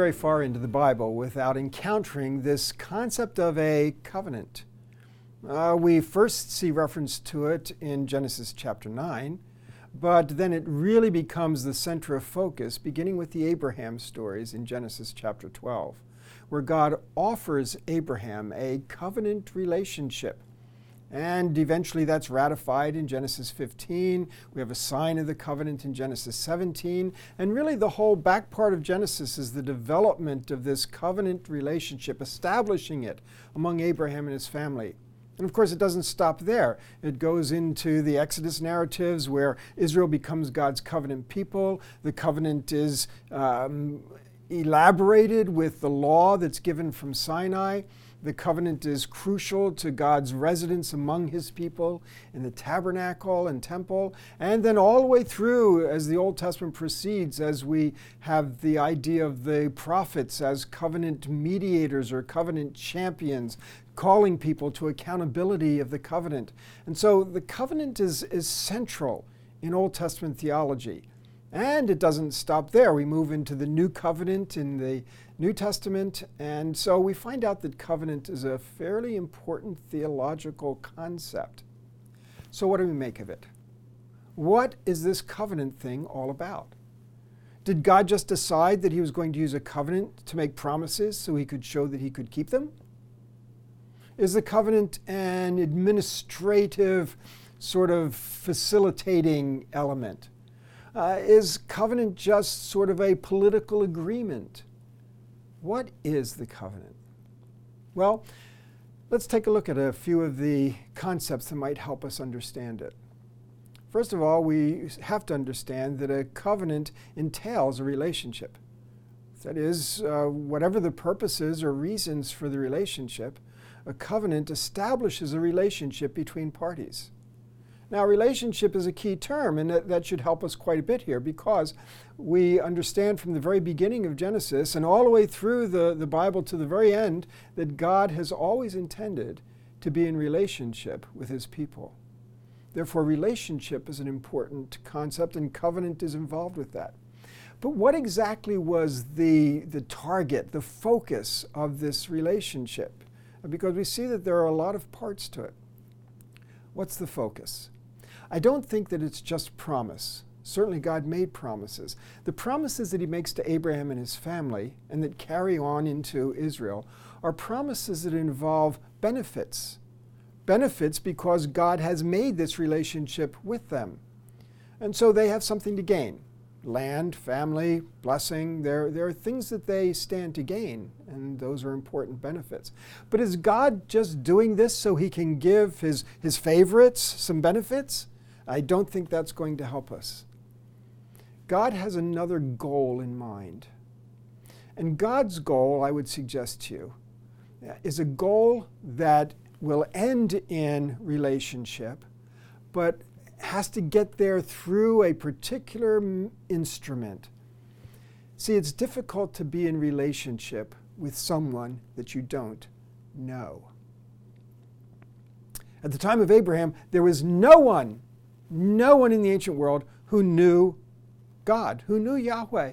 very far into the Bible without encountering this concept of a covenant. Uh, we first see reference to it in Genesis chapter 9, but then it really becomes the center of focus, beginning with the Abraham stories in Genesis chapter 12, where God offers Abraham a covenant relationship and eventually that's ratified in Genesis 15. We have a sign of the covenant in Genesis 17. And really, the whole back part of Genesis is the development of this covenant relationship, establishing it among Abraham and his family. And of course, it doesn't stop there. It goes into the Exodus narratives where Israel becomes God's covenant people. The covenant is um, elaborated with the law that's given from Sinai. The covenant is crucial to God's residence among his people in the tabernacle and temple. And then all the way through, as the Old Testament proceeds, as we have the idea of the prophets as covenant mediators or covenant champions, calling people to accountability of the covenant. And so the covenant is, is central in Old Testament theology. And it doesn't stop there. We move into the New Covenant in the New Testament, and so we find out that covenant is a fairly important theological concept. So, what do we make of it? What is this covenant thing all about? Did God just decide that He was going to use a covenant to make promises so He could show that He could keep them? Is the covenant an administrative, sort of facilitating element? Uh, is covenant just sort of a political agreement? What is the covenant? Well, let's take a look at a few of the concepts that might help us understand it. First of all, we have to understand that a covenant entails a relationship. That is, uh, whatever the purposes or reasons for the relationship, a covenant establishes a relationship between parties. Now, relationship is a key term, and that, that, should help us quite a bit here because we understand from the very beginning of Genesis and all the way through the, the Bible to the very end that God has always intended to be in relationship with his people. Therefore, relationship is an important concept, and covenant is involved with that. But what exactly was the, the target, the focus of this relationship? Because we see that there are a lot of parts to it. What's the focus? I don't think that it's just promise. Certainly, God made promises. The promises that He makes to Abraham and his family and that carry on into Israel are promises that involve benefits. Benefits because God has made this relationship with them. And so they have something to gain land, family, blessing. There, there are things that they stand to gain, and those are important benefits. But is God just doing this so He can give His, his favorites some benefits? I don't think that's going to help us. God has another goal in mind. And God's goal, I would suggest to you, is a goal that will end in relationship, but has to get there through a particular instrument. See, it's difficult to be in relationship with someone that you don't know. At the time of Abraham, there was no one no one in the ancient world who knew God, who knew Yahweh.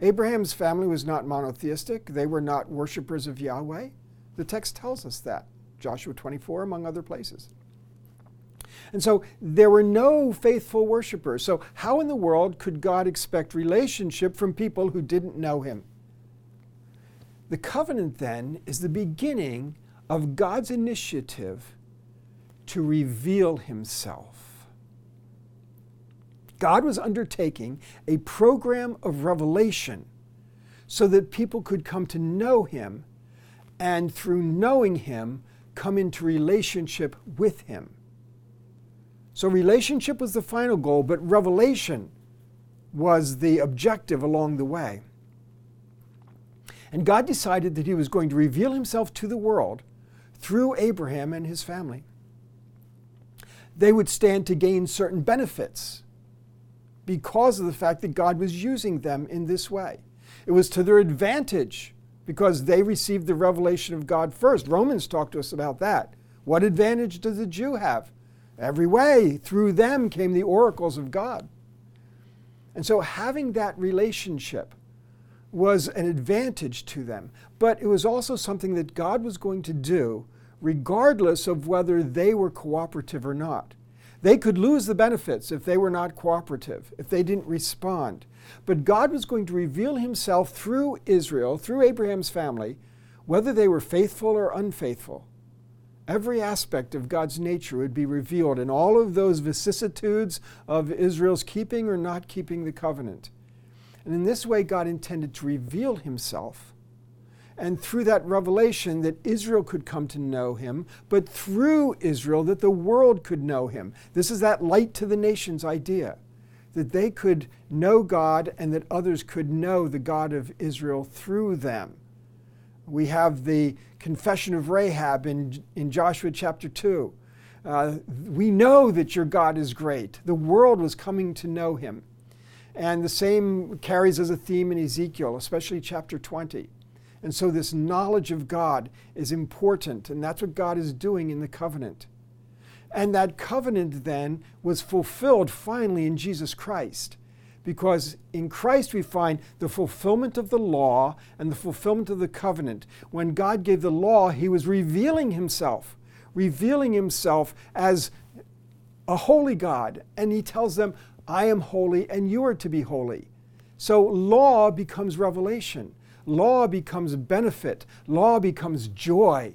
Abraham's family was not monotheistic, they were not worshippers of Yahweh. The text tells us that, Joshua 24, among other places. And so there were no faithful worshippers. So, how in the world could God expect relationship from people who didn't know Him? The covenant then is the beginning of God's initiative to reveal himself. God was undertaking a program of revelation so that people could come to know him and through knowing him come into relationship with him. So, relationship was the final goal, but revelation was the objective along the way. And God decided that He was going to reveal Himself to the world through Abraham and his family they would stand to gain certain benefits because of the fact that God was using them in this way. It was to their advantage because they received the revelation of God first. Romans talk to us about that. What advantage does the Jew have? Every way, through them came the oracles of God. And so, having that relationship was an advantage to them, but it was also something that God was going to do regardless of whether they were cooperative or not. They could lose the benefits if they were not cooperative, if they didn't respond. But God was going to reveal himself through Israel, through Abraham's family, whether they were faithful or unfaithful. Every aspect of God's nature would be revealed in all of those vicissitudes of Israel's keeping or not keeping the covenant. And in this way, God intended to reveal himself. And through that revelation, that Israel could come to know him, but through Israel, that the world could know him. This is that light to the nations idea that they could know God and that others could know the God of Israel through them. We have the confession of Rahab in, in Joshua chapter 2. Uh, we know that your God is great. The world was coming to know him. And the same carries as a theme in Ezekiel, especially chapter 20. And so, this knowledge of God is important, and that's what God is doing in the covenant. And that covenant then was fulfilled finally in Jesus Christ because in Christ we find the fulfillment of the law and the fulfillment of the covenant. When God gave the law, He was revealing Himself, revealing Himself as a holy God. And He tells them, I am holy and you are to be holy. So law becomes revelation, law becomes benefit, law becomes joy.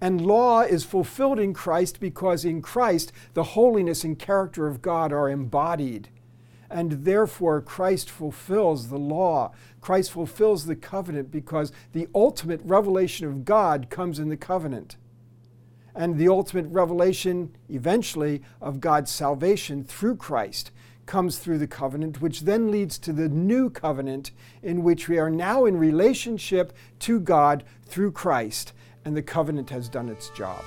And law is fulfilled in Christ because in Christ the holiness and character of God are embodied and therefore Christ fulfills the law. Christ fulfills the covenant because the ultimate revelation of God comes in the covenant. And the ultimate revelation, eventually, of God's salvation through Christ comes through the covenant, which then leads to the new covenant in which we are now in relationship to God through Christ, and the covenant has done its job.